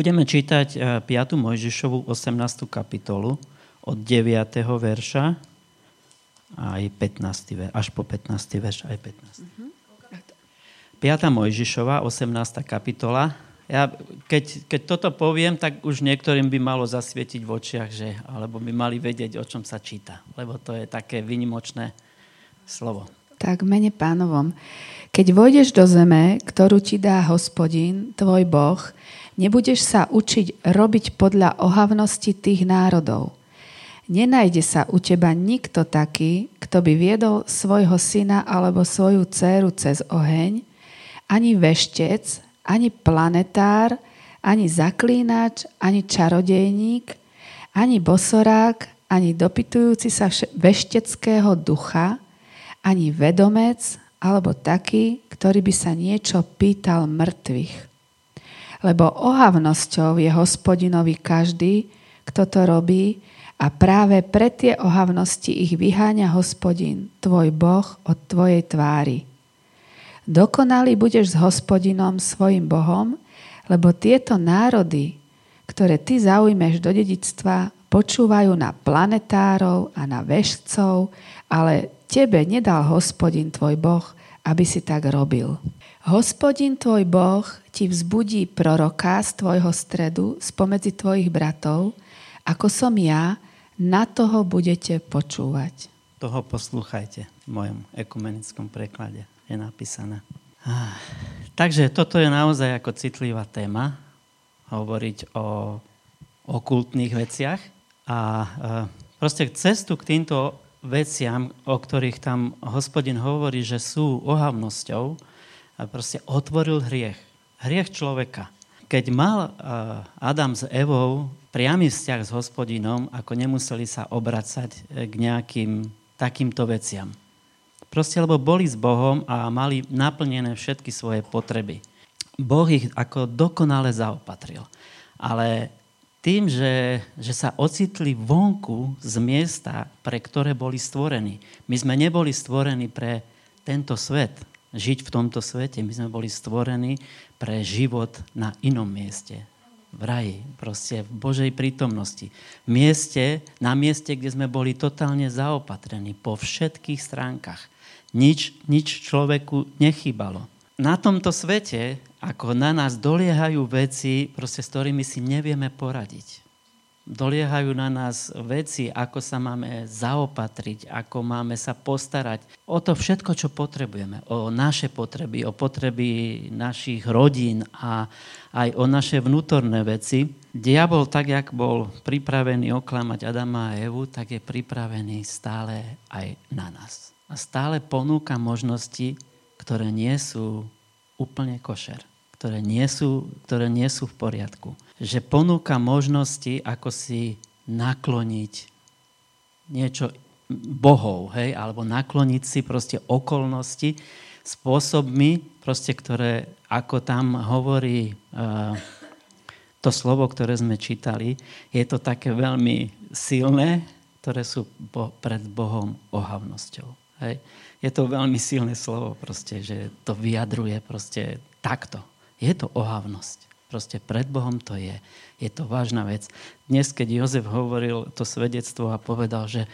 Budeme čítať 5. Mojžišovu 18. kapitolu od 9. verša aj 15. verš, až po 15. verš aj 15. Uh-huh. 5. Mojžišova, 18. kapitola. Ja, keď, keď toto poviem, tak už niektorým by malo zasvietiť v očiach, že, alebo by mali vedieť, o čom sa číta. Lebo to je také vynimočné slovo. Tak mene pánovom. Keď vojdeš do zeme, ktorú ti dá hospodin, tvoj boh, Nebudeš sa učiť robiť podľa ohavnosti tých národov. Nenájde sa u teba nikto taký, kto by viedol svojho syna alebo svoju dceru cez oheň, ani veštec, ani planetár, ani zaklínač, ani čarodejník, ani bosorák, ani dopytujúci sa vešteckého ducha, ani vedomec, alebo taký, ktorý by sa niečo pýtal mŕtvych lebo ohavnosťou je hospodinovi každý, kto to robí a práve pre tie ohavnosti ich vyháňa hospodin, tvoj Boh, od tvojej tvári. Dokonalý budeš s hospodinom, svojim Bohom, lebo tieto národy, ktoré ty zaujmeš do dedictva, počúvajú na planetárov a na vešcov, ale tebe nedal hospodin tvoj Boh, aby si tak robil. Hospodin tvoj Boh ti vzbudí proroka z tvojho stredu, spomedzi tvojich bratov, ako som ja, na toho budete počúvať. Toho poslúchajte v mojom ekumenickom preklade. Je napísané. Takže toto je naozaj ako citlivá téma, hovoriť o okultných veciach a e, proste cestu k týmto veciam, o ktorých tam hospodin hovorí, že sú ohavnosťou, a proste otvoril hriech. Hriech človeka. Keď mal eh, Adam s Evou priamy vzťah s hospodinom, ako nemuseli sa obracať eh, k nejakým takýmto veciam. Proste, lebo boli s Bohom a mali naplnené všetky svoje potreby. Boh ich ako dokonale zaopatril. Ale tým, že, že sa ocitli vonku z miesta, pre ktoré boli stvorení. My sme neboli stvorení pre tento svet žiť v tomto svete. My sme boli stvorení pre život na inom mieste. V raji, proste v Božej prítomnosti. Mieste, na mieste, kde sme boli totálne zaopatrení po všetkých stránkach. Nič, nič človeku nechybalo. Na tomto svete, ako na nás doliehajú veci, proste, s ktorými si nevieme poradiť doliehajú na nás veci, ako sa máme zaopatriť, ako máme sa postarať o to všetko, čo potrebujeme, o naše potreby, o potreby našich rodín a aj o naše vnútorné veci. Diabol, tak jak bol pripravený oklamať Adama a Evu, tak je pripravený stále aj na nás. A stále ponúka možnosti, ktoré nie sú úplne košer ktoré nie sú, ktoré nie sú v poriadku. Že ponúka možnosti, ako si nakloniť niečo bohov, hej, alebo nakloniť si proste okolnosti spôsobmi, proste, ktoré, ako tam hovorí uh, to slovo, ktoré sme čítali, je to také veľmi silné, ktoré sú bo, pred Bohom ohavnosťou. Hej. Je to veľmi silné slovo, proste, že to vyjadruje proste takto. Je to ohavnosť. Proste pred Bohom to je. Je to vážna vec. Dnes, keď Jozef hovoril to svedectvo a povedal, že,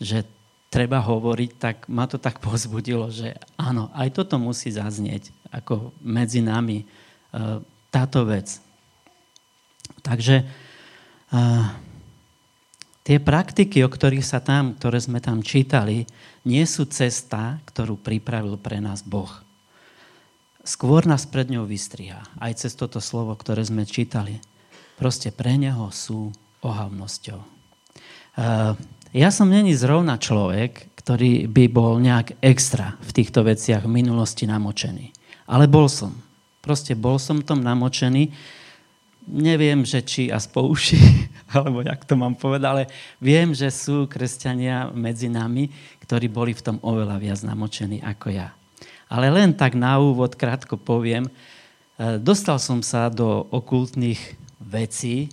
že treba hovoriť, tak ma to tak pozbudilo, že áno, aj toto musí zaznieť ako medzi nami e, táto vec. Takže uh, tie praktiky, o ktorých sa tam, ktoré sme tam čítali, nie sú cesta, ktorú pripravil pre nás Boh skôr nás pred ňou vystriha. Aj cez toto slovo, ktoré sme čítali. Proste pre neho sú ohavnosťou. Uh, ja som není zrovna človek, ktorý by bol nejak extra v týchto veciach v minulosti namočený. Ale bol som. Proste bol som tom namočený. Neviem, že či a uši, alebo jak to mám povedať, ale viem, že sú kresťania medzi nami, ktorí boli v tom oveľa viac namočení ako ja. Ale len tak na úvod krátko poviem. E, dostal som sa do okultných vecí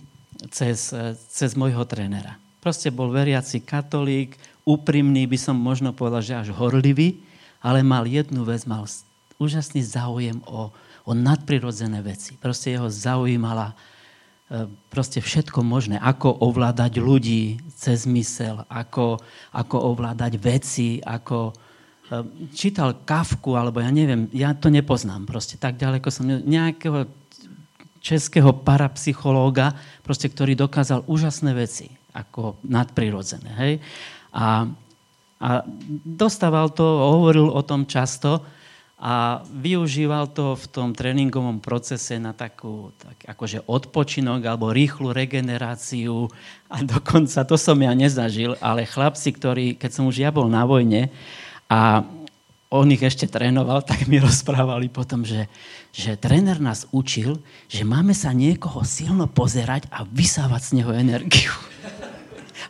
cez, e, cez môjho trénera. Proste bol veriaci katolík, úprimný, by som možno povedal, že až horlivý, ale mal jednu vec, mal úžasný záujem o, o nadprirodzené veci. Proste jeho zaujímala proste všetko možné. Ako ovládať ľudí cez mysel, ako, ako ovládať veci, ako e, čítal Kafku, alebo ja neviem, ja to nepoznám proste. Tak ďaleko som nejakého českého parapsychológa, proste, ktorý dokázal úžasné veci, ako nadprirodzené. Hej? A, a dostával to, hovoril o tom často, a využíval to v tom tréningovom procese na takú tak, akože odpočinok alebo rýchlu regeneráciu a dokonca to som ja nezažil, ale chlapci, ktorí, keď som už ja bol na vojne a on ich ešte trénoval, tak mi rozprávali potom, že, že tréner nás učil, že máme sa niekoho silno pozerať a vysávať z neho energiu.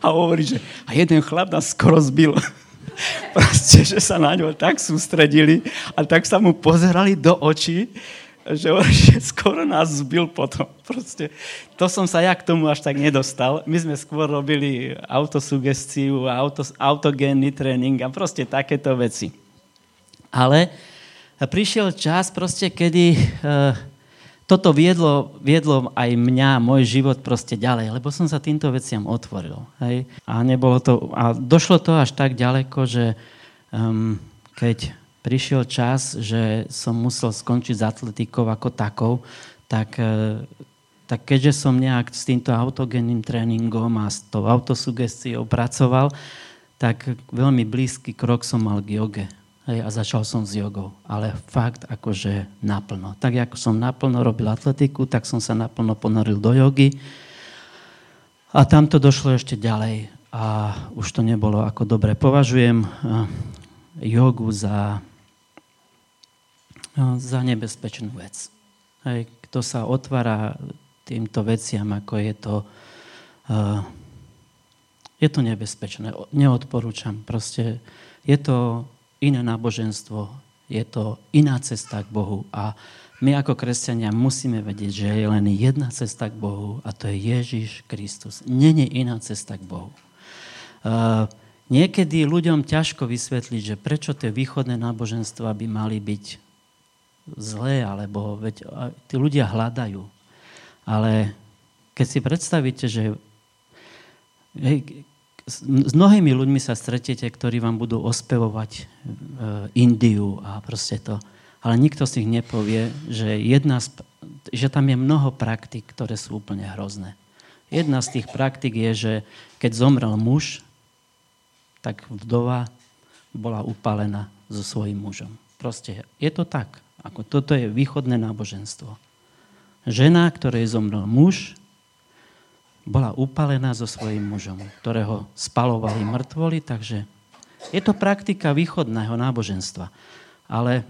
A hovorí, že a jeden chlap nás skoro zbil. Proste, že sa na ňo tak sústredili a tak sa mu pozerali do očí, že, že skoro nás zbil potom. Proste, to som sa ja k tomu až tak nedostal. My sme skôr robili autosugestiu, auto, autogénny tréning a proste takéto veci. Ale prišiel čas proste, kedy uh, toto viedlo, viedlo aj mňa, môj život proste ďalej, lebo som sa týmto veciam otvoril. Hej? A, nebolo to, a došlo to až tak ďaleko, že um, keď prišiel čas, že som musel skončiť s atletikou ako takou, tak, uh, tak keďže som nejak s týmto autogenným tréningom a s tou autosugestiou pracoval, tak veľmi blízky krok som mal k joge. Hej, a začal som s jogou. Ale fakt akože naplno. Tak ako som naplno robil atletiku, tak som sa naplno ponoril do jogy. A tam to došlo ešte ďalej. A už to nebolo ako dobre. Považujem jogu za, za nebezpečnú vec. Hej, kto sa otvára týmto veciam, ako je to, je to nebezpečné. Neodporúčam. Proste je to iné náboženstvo, je to iná cesta k Bohu a my ako kresťania musíme vedieť, že je len jedna cesta k Bohu a to je Ježiš Kristus. Není iná cesta k Bohu. Uh, niekedy ľuďom ťažko vysvetliť, že prečo tie východné náboženstva by mali byť zlé, alebo veď, tí ľudia hľadajú. Ale keď si predstavíte, že hej, s mnohými ľuďmi sa stretiete, ktorí vám budú ospevovať e, Indiu a proste to. Ale nikto si ich nepovie, že, jedna z, že tam je mnoho praktik, ktoré sú úplne hrozné. Jedna z tých praktik je, že keď zomrel muž, tak vdova bola upálená so svojím mužom. Proste je to tak. Ako toto je východné náboženstvo. Žena, ktorej zomrel muž, bola upalená so svojím mužom, ktorého spalovali mŕtvoli, takže je to praktika východného náboženstva. Ale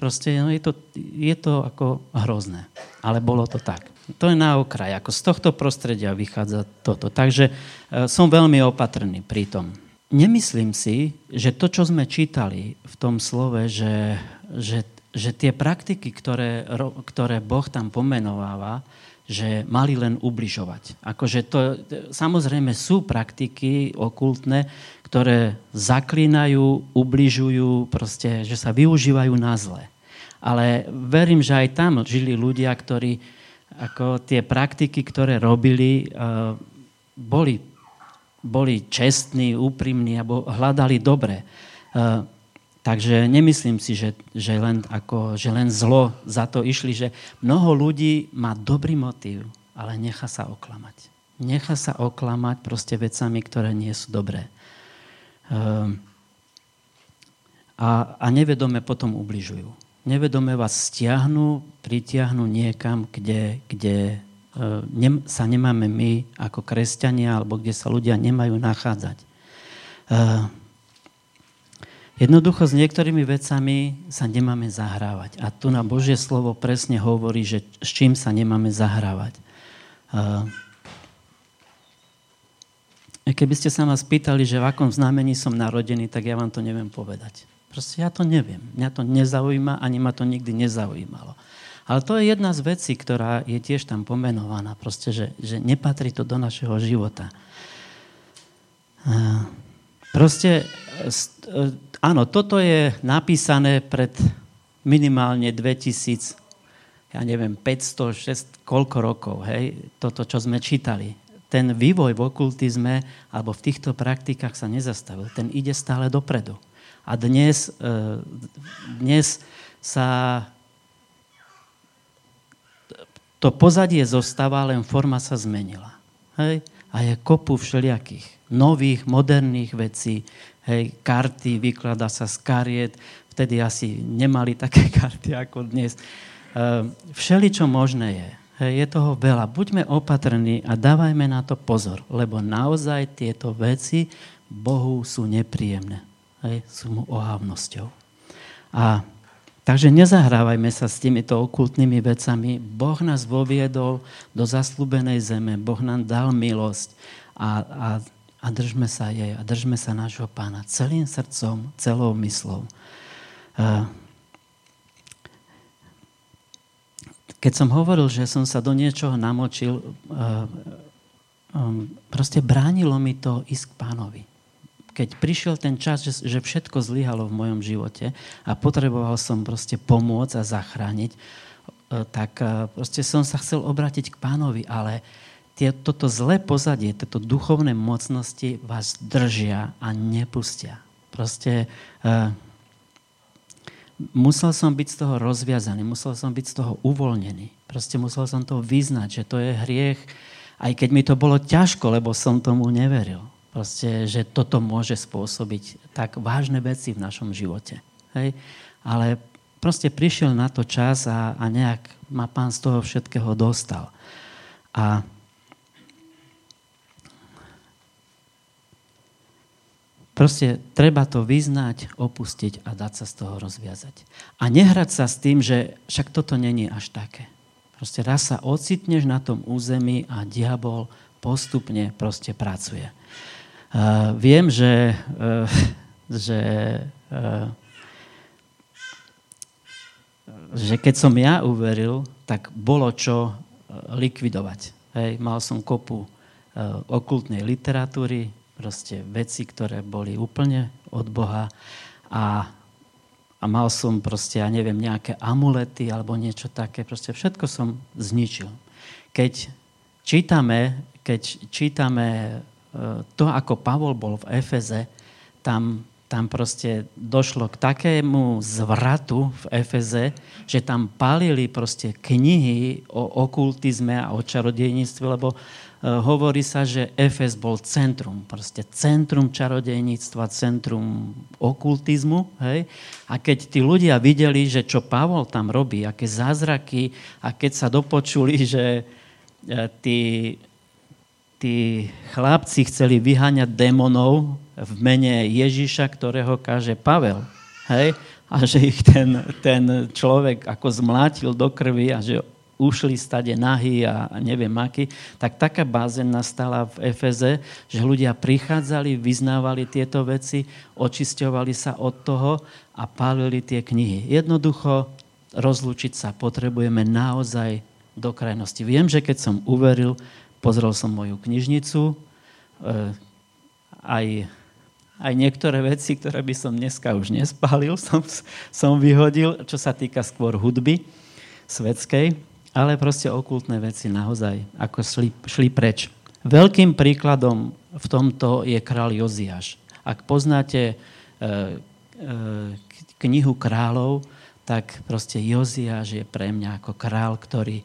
proste no, je, to, je to ako hrozné. Ale bolo to tak. To je na okraj. Ako z tohto prostredia vychádza toto. Takže e, som veľmi opatrný pri tom. Nemyslím si, že to, čo sme čítali v tom slove, že, že, že tie praktiky, ktoré, ktoré Boh tam pomenováva, že mali len ubližovať. Akože to, samozrejme sú praktiky okultné, ktoré zaklínajú, ubližujú, proste, že sa využívajú na zle. Ale verím, že aj tam žili ľudia, ktorí ako tie praktiky, ktoré robili, uh, boli, boli čestní, úprimní alebo hľadali dobre. Takže nemyslím si, že, že, len ako, že len zlo za to išli, že mnoho ľudí má dobrý motív, ale nechá sa oklamať. Nechá sa oklamať proste vecami, ktoré nie sú dobré. Um, a, a nevedome potom ubližujú. Nevedome vás stiahnu, pritiahnu niekam, kde, kde uh, ne, sa nemáme my ako kresťania, alebo kde sa ľudia nemajú nachádzať. Uh, Jednoducho s niektorými vecami sa nemáme zahrávať. A tu na Božie slovo presne hovorí, že s čím sa nemáme zahrávať. Keby ste sa ma spýtali, že v akom znamení som narodený, tak ja vám to neviem povedať. Proste ja to neviem. Mňa to nezaujíma, ani ma to nikdy nezaujímalo. Ale to je jedna z vecí, ktorá je tiež tam pomenovaná. Proste, že, že nepatrí to do našeho života. Proste áno, toto je napísané pred minimálne 2000, ja neviem, 500, 6, koľko rokov, hej, toto, čo sme čítali. Ten vývoj v okultizme alebo v týchto praktikách sa nezastavil. Ten ide stále dopredu. A dnes, e, dnes sa to pozadie zostáva, len forma sa zmenila. Hej? A je kopu všelijakých nových, moderných vecí. Hej, karty, vyklada sa z kariet. Vtedy asi nemali také karty ako dnes. Ehm, všeli, čo možné je. Hej, je toho veľa. Buďme opatrní a dávajme na to pozor, lebo naozaj tieto veci Bohu sú nepríjemné. Hej, sú mu ohavnosťou. A takže nezahrávajme sa s týmito okultnými vecami. Boh nás voviedol do zaslúbenej zeme. Boh nám dal milosť a, a, a držme sa jej a držme sa nášho pána celým srdcom, celou myslou. Uh, keď som hovoril, že som sa do niečoho namočil, um, proste bránilo mi to ísť k pánovi. Keď prišiel ten čas, že, všetko zlyhalo v mojom živote a potreboval som proste pomôcť a zachrániť, eh, tak eh, proste som sa chcel obrátiť k pánovi, ale tie, toto zlé pozadie, tieto duchovné mocnosti vás držia a nepustia. Proste uh, musel som byť z toho rozviazaný, musel som byť z toho uvoľnený. Proste musel som to vyznať, že to je hriech, aj keď mi to bolo ťažko, lebo som tomu neveril. Proste, že toto môže spôsobiť tak vážne veci v našom živote. Hej? Ale proste prišiel na to čas a, a nejak ma pán z toho všetkého dostal. A Proste treba to vyznať, opustiť a dať sa z toho rozviazať. A nehrať sa s tým, že však toto není až také. Proste raz sa ocitneš na tom území a diabol postupne proste pracuje. Uh, viem, že, uh, že, uh, že keď som ja uveril, tak bolo čo likvidovať. Hej, mal som kopu okultnej literatúry, proste veci, ktoré boli úplne od Boha a, a mal som proste, ja neviem, nejaké amulety alebo niečo také, proste všetko som zničil. Keď čítame, keď čítame e, to, ako Pavol bol v Efeze, tam, tam proste došlo k takému zvratu v Efeze, že tam palili proste knihy o okultizme a o čarodejníctve, lebo Eh, hovorí sa, že Efes bol centrum, proste centrum čarodejníctva, centrum okultizmu. Hej? A keď tí ľudia videli, že čo Pavol tam robí, aké zázraky, a keď sa dopočuli, že eh, tí, tí chlapci chceli vyháňať démonov v mene Ježiša, ktorého káže Pavel, hej? a že ich ten, ten človek ako zmlátil do krvi a že ušli stade nahy a neviem aký, tak taká bázen nastala v Efeze, že ľudia prichádzali, vyznávali tieto veci, očisťovali sa od toho a pálili tie knihy. Jednoducho rozlúčiť sa potrebujeme naozaj do krajnosti. Viem, že keď som uveril, pozrel som moju knižnicu, eh, aj, aj niektoré veci, ktoré by som dneska už nespálil, som, som vyhodil, čo sa týka skôr hudby svetskej ale proste okultné veci naozaj ako šli, šli preč. Veľkým príkladom v tomto je král Joziáš. Ak poznáte e, e, knihu kráľov, tak proste Joziáš je pre mňa ako král, ktorý,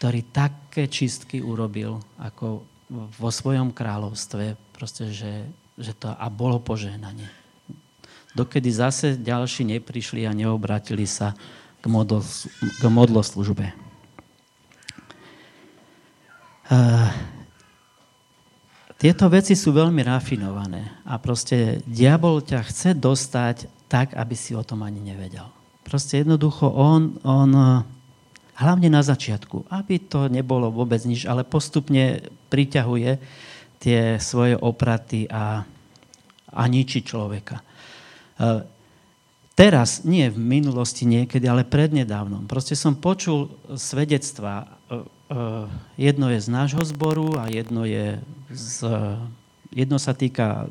ktorý také čistky urobil ako vo svojom kráľovstve, proste, že, že to a bolo požehnanie. Dokedy zase ďalší neprišli a neobratili sa k, modlo, k modloslužbe. Uh, tieto veci sú veľmi rafinované a proste diabol ťa chce dostať tak, aby si o tom ani nevedel. Proste jednoducho on, on hlavne na začiatku, aby to nebolo vôbec nič, ale postupne priťahuje tie svoje opraty a, a ničí človeka. Uh, teraz, nie v minulosti niekedy, ale prednedávnom. Proste som počul svedectva Eh, jedno je z nášho zboru a jedno, je z, jedno sa týka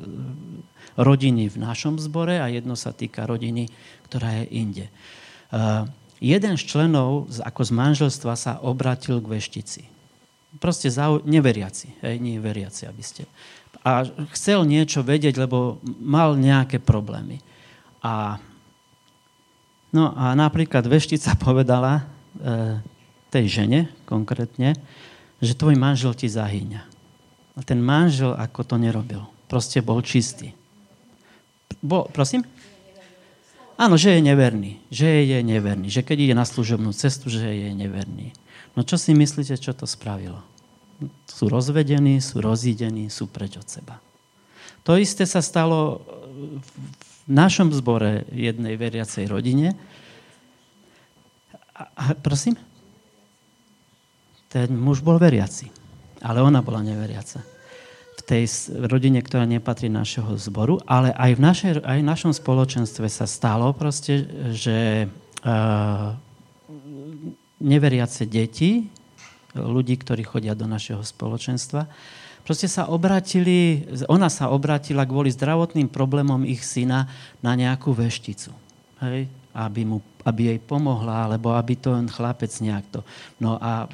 rodiny v našom zbore a jedno sa týka rodiny, ktorá je inde. Jeden z členov ako z manželstva sa obratil k veštici. Proste zau... neveriaci, hej, nie veriaci, aby ste. A chcel niečo vedieť, lebo mal nejaké problémy. A, no a napríklad veštica povedala e, tej žene konkrétne, že tvoj manžel ti zahyňa. A ten manžel ako to nerobil. Proste bol čistý. Bo, prosím? Áno, že je neverný. Že je neverný. Že keď ide na služobnú cestu, že je neverný. No čo si myslíte, čo to spravilo? Sú rozvedení, sú rozídení, sú preč od seba. To isté sa stalo v našom zbore jednej veriacej rodine. A, a prosím? Ten muž bol veriaci, ale ona bola neveriaca tej rodine, ktorá nepatrí našeho zboru, ale aj v, našej, aj v našom spoločenstve sa stalo proste, že uh, neveriace deti, ľudí, ktorí chodia do našeho spoločenstva, proste sa obratili, ona sa obratila kvôli zdravotným problémom ich syna na nejakú vešticu. Hej? Aby, mu, aby jej pomohla, alebo aby to ten chlapec nejak to... No a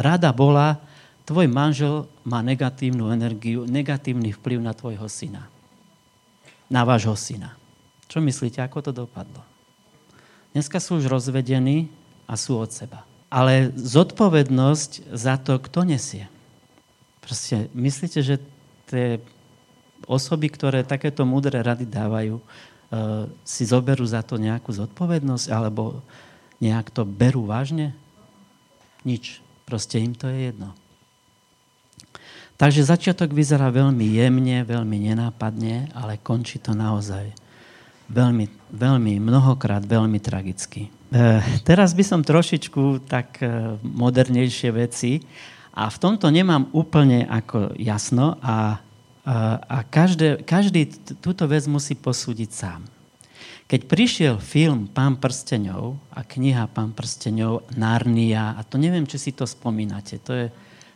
rada bola, tvoj manžel má negatívnu energiu, negatívny vplyv na tvojho syna. Na vášho syna. Čo myslíte, ako to dopadlo? Dneska sú už rozvedení a sú od seba. Ale zodpovednosť za to, kto nesie. Proste, myslíte, že tie osoby, ktoré takéto múdre rady dávajú, uh, si zoberú za to nejakú zodpovednosť alebo nejak to berú vážne? Nič. Proste im to je jedno. Takže začiatok vyzerá veľmi jemne, veľmi nenápadne, ale končí to naozaj veľmi, veľmi, mnohokrát veľmi tragicky. E, teraz by som trošičku tak e, modernejšie veci a v tomto nemám úplne ako jasno a, a, a každé, každý túto vec musí posúdiť sám. Keď prišiel film Pán prsteňov a kniha Pán prsteňov Narnia, a to neviem, či si to spomínate, to je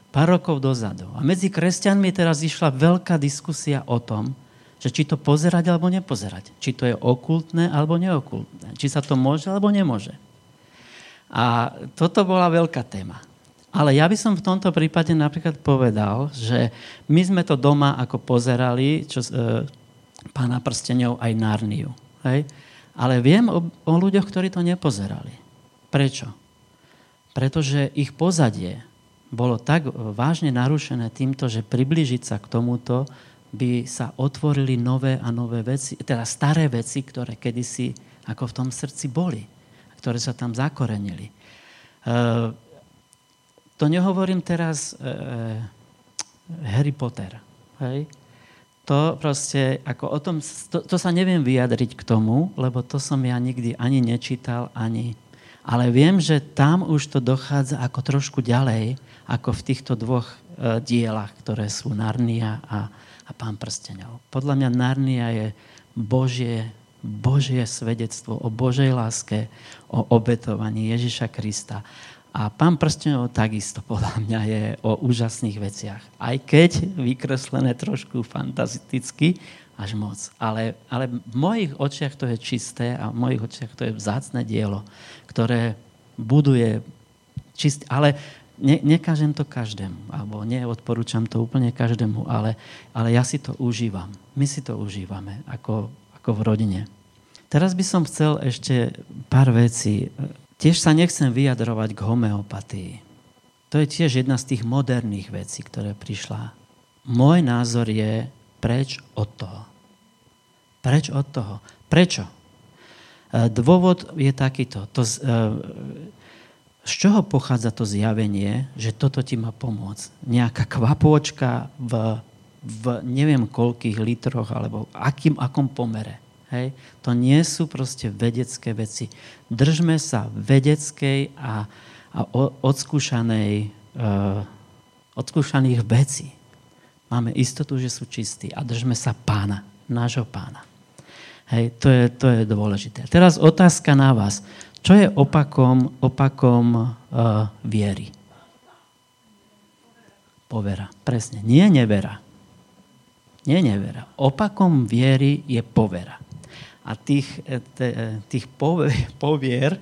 pár rokov dozadu. A medzi kresťanmi teraz išla veľká diskusia o tom, že či to pozerať alebo nepozerať. Či to je okultné alebo neokultné. Či sa to môže alebo nemôže. A toto bola veľká téma. Ale ja by som v tomto prípade napríklad povedal, že my sme to doma ako pozerali, čo, e, pána prstenov aj Narniu. Hej? Ale viem o, o ľuďoch, ktorí to nepozerali. Prečo? Pretože ich pozadie, bolo tak vážne narušené týmto, že približiť sa k tomuto by sa otvorili nové a nové veci, teda staré veci, ktoré kedysi ako v tom srdci boli, ktoré sa tam zakorenili. E, to nehovorím teraz e, Harry Potter. Hej? To proste, ako o tom, to, to sa neviem vyjadriť k tomu, lebo to som ja nikdy ani nečítal, ani... Ale viem, že tam už to dochádza ako trošku ďalej, ako v týchto dvoch e, dielach, ktoré sú Narnia a, a Pán prstenov. Podľa mňa Narnia je Božie, Božie svedectvo o Božej láske, o obetovaní Ježiša Krista. A Pán prstenov takisto podľa mňa je o úžasných veciach. Aj keď vykreslené trošku fantasticky, až moc. Ale, ale v mojich očiach to je čisté a v mojich očiach to je vzácne dielo, ktoré buduje čisté. Ale ne, nekážem to každému, alebo neodporúčam to úplne každému, ale, ale ja si to užívam. My si to užívame ako, ako v rodine. Teraz by som chcel ešte pár vecí. Tiež sa nechcem vyjadrovať k homeopatii. To je tiež jedna z tých moderných vecí, ktoré prišla. Môj názor je preč od toho. Preč od toho. Prečo? E, dôvod je takýto. To, e, z čoho pochádza to zjavenie, že toto ti má pomôcť? Nejaká kvapôčka v, v neviem koľkých litroch alebo akým, akom pomere. Hej? To nie sú proste vedecké veci. Držme sa vedeckej a, a odskúšanej, uh, odskúšaných vecí. Máme istotu, že sú čistí a držme sa pána, nášho pána. Hej, to je, to je dôležité. Teraz otázka na vás. Čo je opakom, opakom uh, viery? Povera. Presne. Nie nevera. Nie nevera. Opakom viery je povera. A tých, eh, eh, tých povier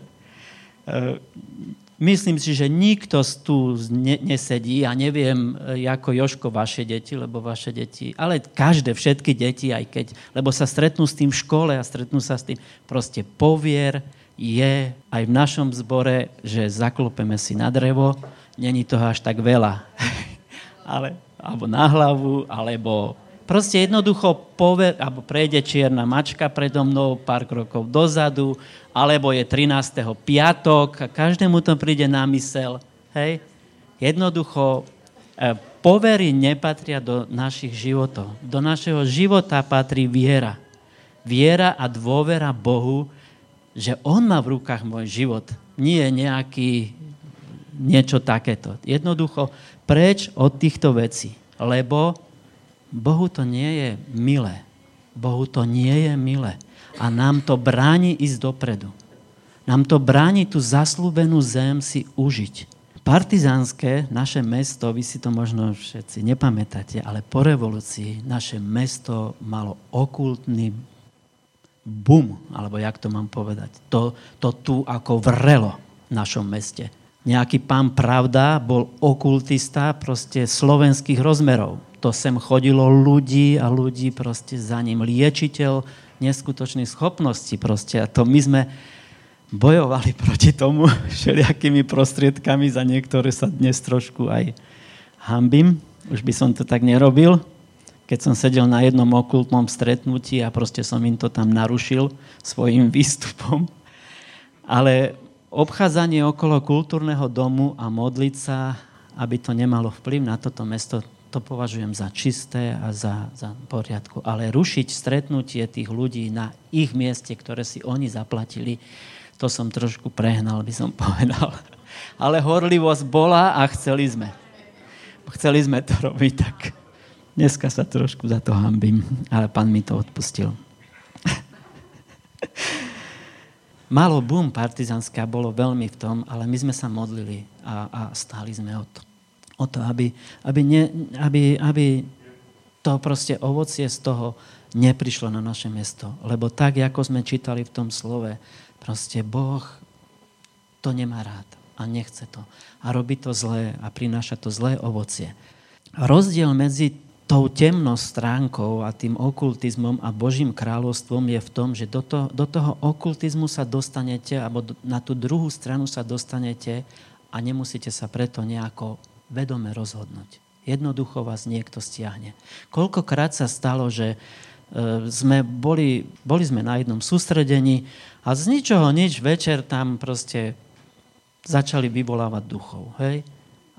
Myslím si, že nikto tu ne, nesedí a neviem, e, ako Joško vaše deti, lebo vaše deti, ale každé, všetky deti, aj keď, lebo sa stretnú s tým v škole a stretnú sa s tým, proste povier je aj v našom zbore, že zaklopeme si na drevo, není toho až tak veľa. ale, alebo na hlavu, alebo proste jednoducho pover, alebo prejde čierna mačka predo mnou pár krokov dozadu, alebo je 13. piatok a každému to príde na mysel. Hej? Jednoducho, e, povery nepatria do našich životov. Do našeho života patrí viera. Viera a dôvera Bohu, že On má v rukách môj život. Nie nejaký niečo takéto. Jednoducho preč od týchto vecí. Lebo Bohu to nie je milé. Bohu to nie je milé a nám to bráni ísť dopredu. Nám to bráni tú zaslúbenú zem si užiť. Partizánske, naše mesto, vy si to možno všetci nepamätáte, ale po revolúcii naše mesto malo okultný bum, alebo jak to mám povedať. To, to tu ako vrelo v našom meste. Nejaký pán Pravda bol okultista proste slovenských rozmerov. To sem chodilo ľudí a ľudí proste za ním. Liečiteľ neskutočných schopností proste. A to my sme bojovali proti tomu všelijakými prostriedkami, za niektoré sa dnes trošku aj hambím. Už by som to tak nerobil. Keď som sedel na jednom okultnom stretnutí a proste som im to tam narušil svojim výstupom. Ale obchádzanie okolo kultúrneho domu a modliť sa, aby to nemalo vplyv na toto mesto, to považujem za čisté a za, za poriadku. Ale rušiť stretnutie tých ľudí na ich mieste, ktoré si oni zaplatili, to som trošku prehnal, by som povedal. Ale horlivosť bola a chceli sme. Chceli sme to robiť, tak dneska sa trošku za to hambím, ale pán mi to odpustil. Malo boom partizanská bolo veľmi v tom, ale my sme sa modlili a, a stáli sme o to o to, aby, aby, ne, aby, aby to proste ovocie z toho neprišlo na naše mesto. Lebo tak, ako sme čítali v tom slove, proste Boh to nemá rád a nechce to. A robí to zlé a prináša to zlé ovocie. Rozdiel medzi tou temnou stránkou a tým okultizmom a Božím kráľovstvom je v tom, že do, to, do toho okultizmu sa dostanete, alebo na tú druhú stranu sa dostanete a nemusíte sa preto nejako vedome rozhodnúť. Jednoducho vás niekto stiahne. Koľkokrát sa stalo, že e, sme boli, boli sme na jednom sústredení a z ničoho nič večer tam proste začali vyvolávať duchov. Hej?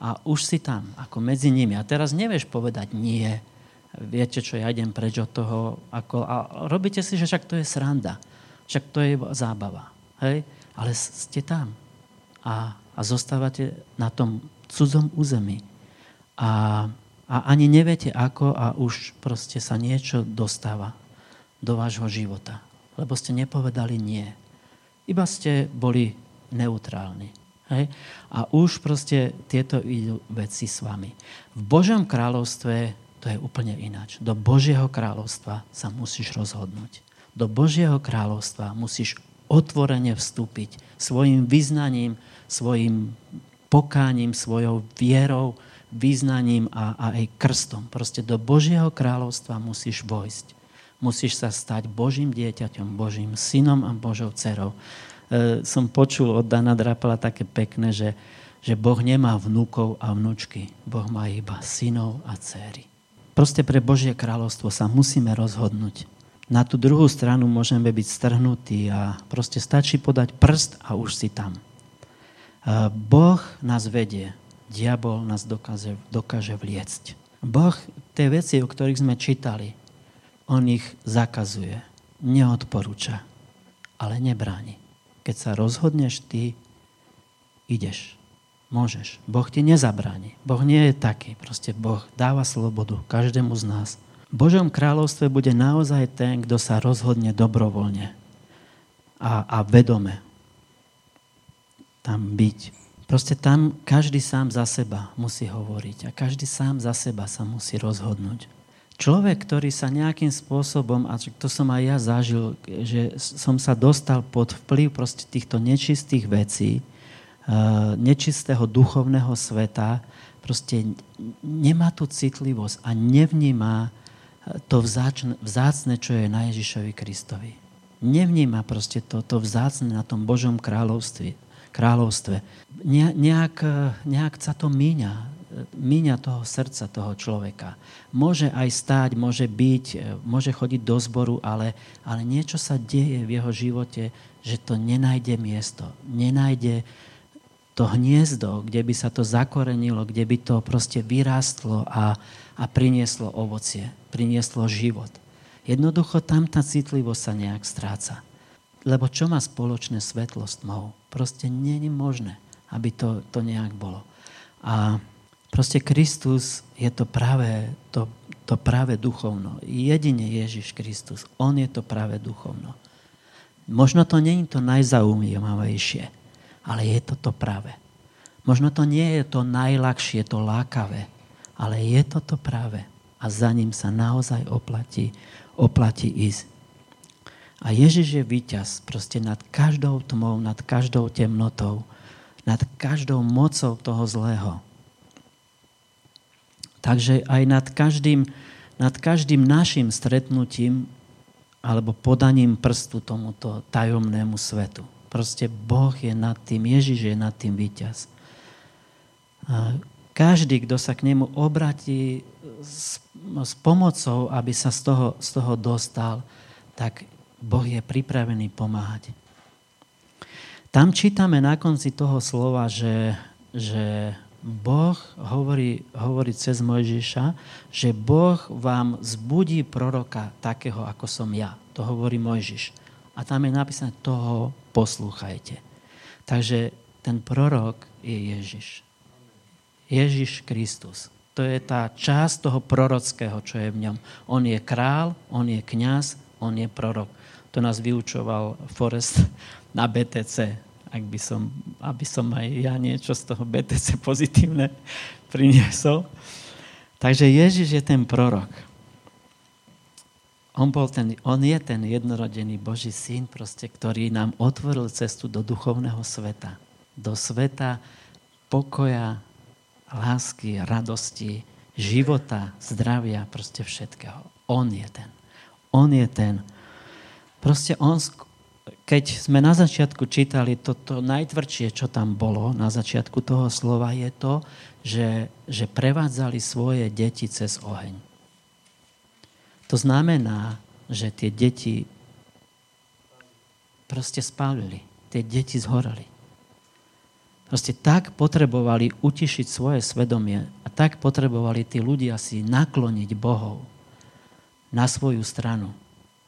A už si tam, ako medzi nimi. A teraz nevieš povedať nie. Viete čo, ja idem preč od toho. Ako, a robíte si, že však to je sranda. Však to je zábava. Hej? Ale ste tam. A, a zostávate na tom cudzom území. A, a ani neviete ako a už proste sa niečo dostáva do vášho života. Lebo ste nepovedali nie. Iba ste boli neutrálni. Hej? A už proste tieto idú veci s vami. V Božom kráľovstve to je úplne ináč. Do Božieho kráľovstva sa musíš rozhodnúť. Do Božieho kráľovstva musíš otvorene vstúpiť svojim vyznaním, svojim pokáním, svojou vierou, význaním a, a aj krstom. Proste do Božieho kráľovstva musíš vojsť. Musíš sa stať Božím dieťaťom, Božím synom a Božou dcerou. E, som počul od Dana Drapela také pekné, že, že Boh nemá vnúkov a vnúčky. Boh má iba synov a dcery. Proste pre Božie kráľovstvo sa musíme rozhodnúť. Na tú druhú stranu môžeme byť strhnutí a proste stačí podať prst a už si tam. Boh nás vedie, diabol nás dokáže, dokáže vliecť. Boh tie veci, o ktorých sme čítali, on ich zakazuje, neodporúča, ale nebráni. Keď sa rozhodneš ty, ideš. Môžeš. Boh ti nezabráni. Boh nie je taký. Proste Boh dáva slobodu každému z nás. V Božom kráľovstve bude naozaj ten, kto sa rozhodne dobrovoľne a, a vedome tam byť. Proste tam každý sám za seba musí hovoriť a každý sám za seba sa musí rozhodnúť. Človek, ktorý sa nejakým spôsobom, a to som aj ja zažil, že som sa dostal pod vplyv proste týchto nečistých vecí, nečistého duchovného sveta, proste nemá tú citlivosť a nevníma to vzácne, čo je na Ježišovi Kristovi. Nevníma proste to, to vzácne na tom Božom kráľovstve. kráľovstve. Ne, nejak, nejak sa to míňa míňa toho srdca toho človeka. Môže aj stáť, môže byť, e, môže chodiť do zboru, ale, ale niečo sa deje v jeho živote, že to nenájde miesto. Nenájde to hniezdo, kde by sa to zakorenilo, kde by to proste vyrástlo a, a prinieslo ovocie, prinieslo život. Jednoducho tam tá citlivosť sa nejak stráca. Lebo čo má spoločné svetlo s tmou? Proste je možné, aby to, to nejak bolo. A Proste Kristus je to práve, to, to práve duchovno. Jedine Ježiš Kristus. On je to práve duchovno. Možno to je to najzaujímavejšie, ale je to to práve. Možno to nie je to najľahšie, to lákavé, ale je to to práve. A za ním sa naozaj oplatí, oplatí ísť. A Ježiš je víťaz proste nad každou tmou, nad každou temnotou, nad každou mocou toho zlého. Takže aj nad každým, nad každým našim stretnutím alebo podaním prstu tomuto tajomnému svetu. Proste Boh je nad tým, Ježiš je nad tým víťaz. Každý, kto sa k nemu obratí s, s pomocou, aby sa z toho, z toho dostal, tak Boh je pripravený pomáhať. Tam čítame na konci toho slova, že, že Boh hovorí, hovorí cez Mojžiša, že Boh vám zbudí proroka takého, ako som ja. To hovorí Mojžiš. A tam je napísané, toho poslúchajte. Takže ten prorok je Ježiš. Ježiš Kristus. To je tá časť toho prorockého, čo je v ňom. On je král, on je kňaz, on je prorok. To nás vyučoval Forest na BTC ak by som, aby som aj ja niečo z toho BTC pozitívne priniesol. Takže Ježiš je ten prorok. On, bol ten, on je ten jednorodený Boží syn, proste, ktorý nám otvoril cestu do duchovného sveta. Do sveta pokoja, lásky, radosti, života, zdravia, proste všetkého. On je ten. On je ten. Proste on keď sme na začiatku čítali toto najtvrdšie, čo tam bolo na začiatku toho slova, je to, že, že prevádzali svoje deti cez oheň. To znamená, že tie deti proste spálili. Tie deti zhoreli. Proste tak potrebovali utišiť svoje svedomie a tak potrebovali tí ľudia si nakloniť Bohov na svoju stranu,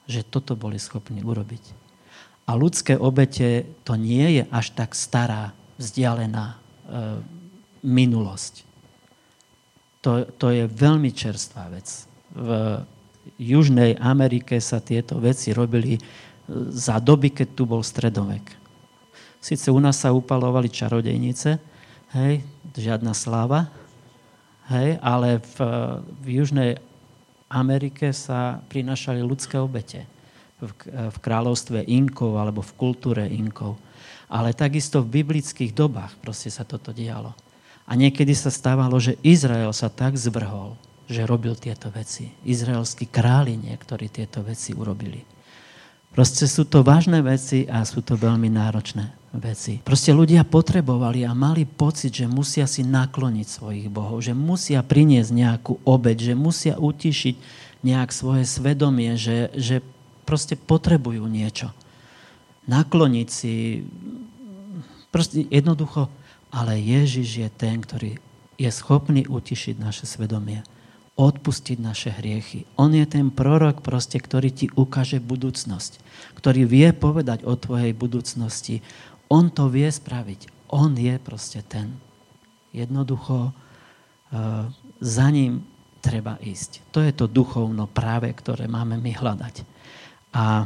že toto boli schopní urobiť. A ľudské obete to nie je až tak stará, vzdialená e, minulosť. To, to je veľmi čerstvá vec. V Južnej Amerike sa tieto veci robili e, za doby, keď tu bol stredovek. Sice u nás sa upalovali čarodejnice, hej, žiadna sláva, hej, ale v, v Južnej Amerike sa prinašali ľudské obete v kráľovstve Inkov alebo v kultúre Inkov. Ale takisto v biblických dobách proste sa toto dialo. A niekedy sa stávalo, že Izrael sa tak zvrhol, že robil tieto veci. Izraelskí králi niektorí tieto veci urobili. Proste sú to vážne veci a sú to veľmi náročné veci. Proste ľudia potrebovali a mali pocit, že musia si nakloniť svojich bohov, že musia priniesť nejakú obed, že musia utišiť nejak svoje svedomie, že, že proste potrebujú niečo. Nakloniť si, proste jednoducho, ale Ježiš je ten, ktorý je schopný utišiť naše svedomie, odpustiť naše hriechy. On je ten prorok, proste, ktorý ti ukáže budúcnosť, ktorý vie povedať o tvojej budúcnosti. On to vie spraviť. On je proste ten. Jednoducho uh, za ním treba ísť. To je to duchovno práve, ktoré máme my hľadať. A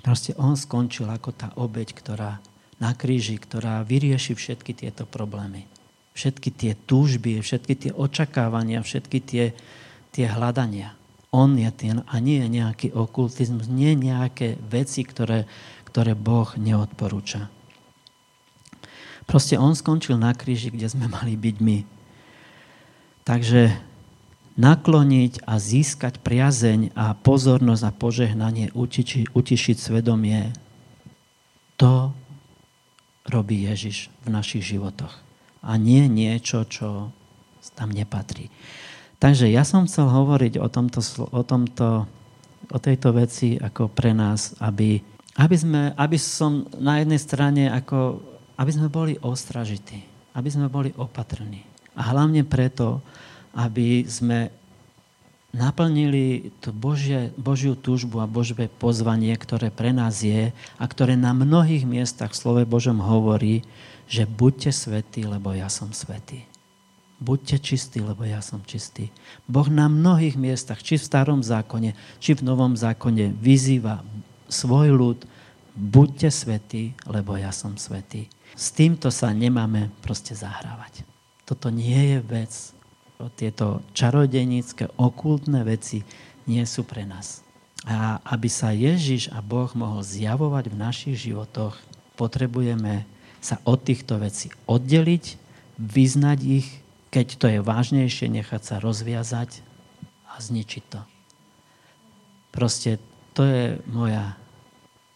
proste on skončil ako tá obeď, ktorá na kríži, ktorá vyrieši všetky tieto problémy. Všetky tie túžby, všetky tie očakávania, všetky tie, tie hľadania. On je ten a nie je nejaký okultizmus, nie nejaké veci, ktoré, ktoré Boh neodporúča. Proste on skončil na kríži, kde sme mali byť my. Takže nakloniť a získať priazeň a pozornosť a požehnanie, utiči, utišiť svedomie, to robí Ježiš v našich životoch. A nie niečo, čo tam nepatrí. Takže ja som chcel hovoriť o tomto, o tomto o tejto veci ako pre nás, aby, aby, sme, aby som na jednej strane ako, aby sme boli ostražití, aby sme boli opatrní. A hlavne preto, aby sme naplnili tú Božie, Božiu túžbu a Božie pozvanie, ktoré pre nás je a ktoré na mnohých miestach v slove Božom hovorí, že buďte svetí, lebo ja som svetý. Buďte čistí, lebo ja som čistý. Boh na mnohých miestach, či v starom zákone, či v novom zákone, vyzýva svoj ľud, buďte svetí, lebo ja som svetý. S týmto sa nemáme proste zahrávať. Toto nie je vec, tieto čarodenické, okultné veci nie sú pre nás. A aby sa Ježiš a Boh mohol zjavovať v našich životoch, potrebujeme sa od týchto vecí oddeliť, vyznať ich keď to je vážnejšie, nechať sa rozviazať a zničiť to. Proste to je moja,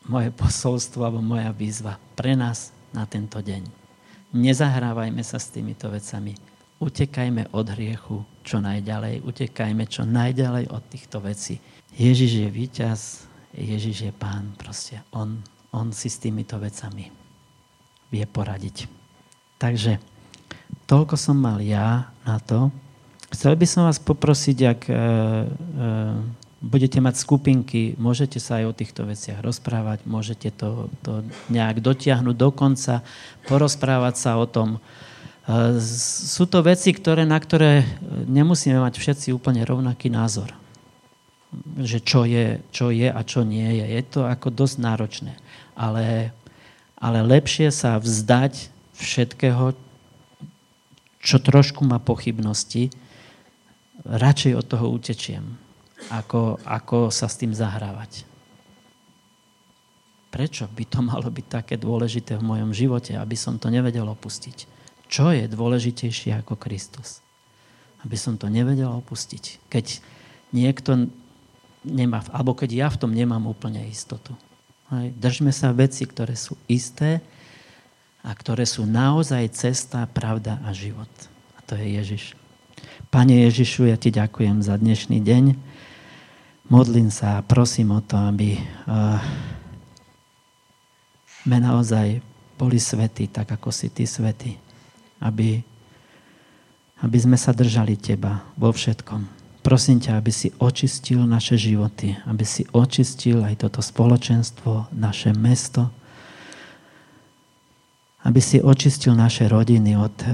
moje posolstvo alebo moja výzva pre nás na tento deň. Nezahrávajme sa s týmito vecami. Utekajme od hriechu čo najďalej. Utekajme čo najďalej od týchto vecí. Ježiš je víťaz, Ježiš je pán. Proste on, on si s týmito vecami vie poradiť. Takže Toľko som mal ja na to. Chcel by som vás poprosiť, ak e, e, budete mať skupinky, môžete sa aj o týchto veciach rozprávať, môžete to, to nejak dotiahnuť do konca, porozprávať sa o tom. E, sú to veci, ktoré, na ktoré nemusíme mať všetci úplne rovnaký názor. Že čo je, čo je a čo nie je. Je to ako dosť náročné. Ale, ale lepšie sa vzdať všetkého, čo trošku má pochybnosti, radšej od toho utečiem, ako, ako sa s tým zahrávať. Prečo by to malo byť také dôležité v mojom živote, aby som to nevedel opustiť? Čo je dôležitejšie ako Kristus? Aby som to nevedel opustiť. Keď niekto nemá, alebo keď ja v tom nemám úplne istotu. Držme sa veci, ktoré sú isté, a ktoré sú naozaj cesta, pravda a život. A to je Ježiš. Pane Ježišu, ja ti ďakujem za dnešný deň. Modlím sa a prosím o to, aby sme naozaj boli svety, tak ako si ty svety. Aby, aby sme sa držali teba vo všetkom. Prosím ťa, aby si očistil naše životy, aby si očistil aj toto spoločenstvo, naše mesto, aby si očistil naše rodiny od e,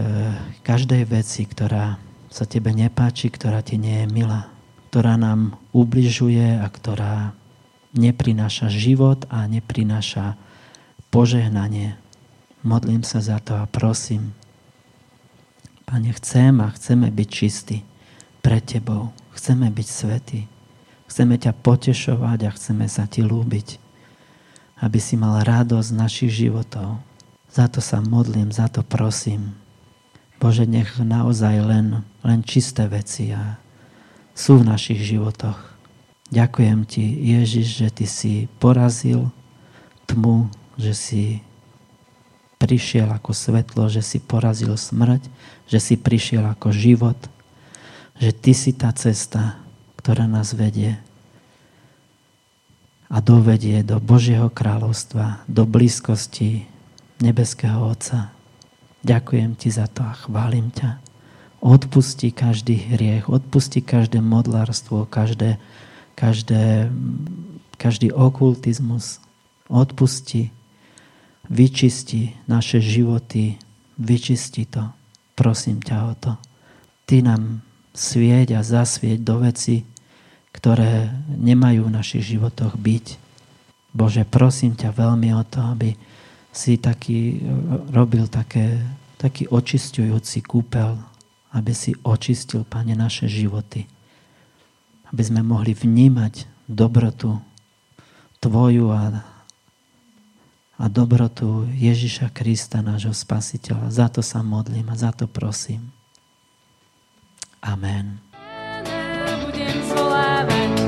každej veci, ktorá sa tebe nepáči, ktorá ti nie je milá, ktorá nám ubližuje a ktorá neprináša život a neprináša požehnanie. Modlím sa za to a prosím. Pane, chcem a chceme byť čistí pre Tebou. Chceme byť svetí. Chceme ťa potešovať a chceme sa Ti lúbiť. Aby si mal radosť našich životov za to sa modlím, za to prosím. Bože, nech naozaj len, len čisté veci a sú v našich životoch. Ďakujem Ti, Ježiš, že Ty si porazil tmu, že si prišiel ako svetlo, že si porazil smrť, že si prišiel ako život, že Ty si tá cesta, ktorá nás vedie a dovedie do Božieho kráľovstva, do blízkosti nebeského Otca. Ďakujem Ti za to a chválim ťa. Odpusti každý hriech, odpusti každé modlárstvo, každé, každé, každý okultizmus. Odpusti, vyčisti naše životy, vyčisti to. Prosím ťa o to. Ty nám svieť a zasvieť do veci, ktoré nemajú v našich životoch byť. Bože, prosím ťa veľmi o to, aby si taký, robil také, taký očistujúci kúpel, aby si očistil, Pane, naše životy. Aby sme mohli vnímať dobrotu Tvoju a, a dobrotu Ježiša Krista, nášho spasiteľa. Za to sa modlím a za to prosím. Amen. Budem zvolávať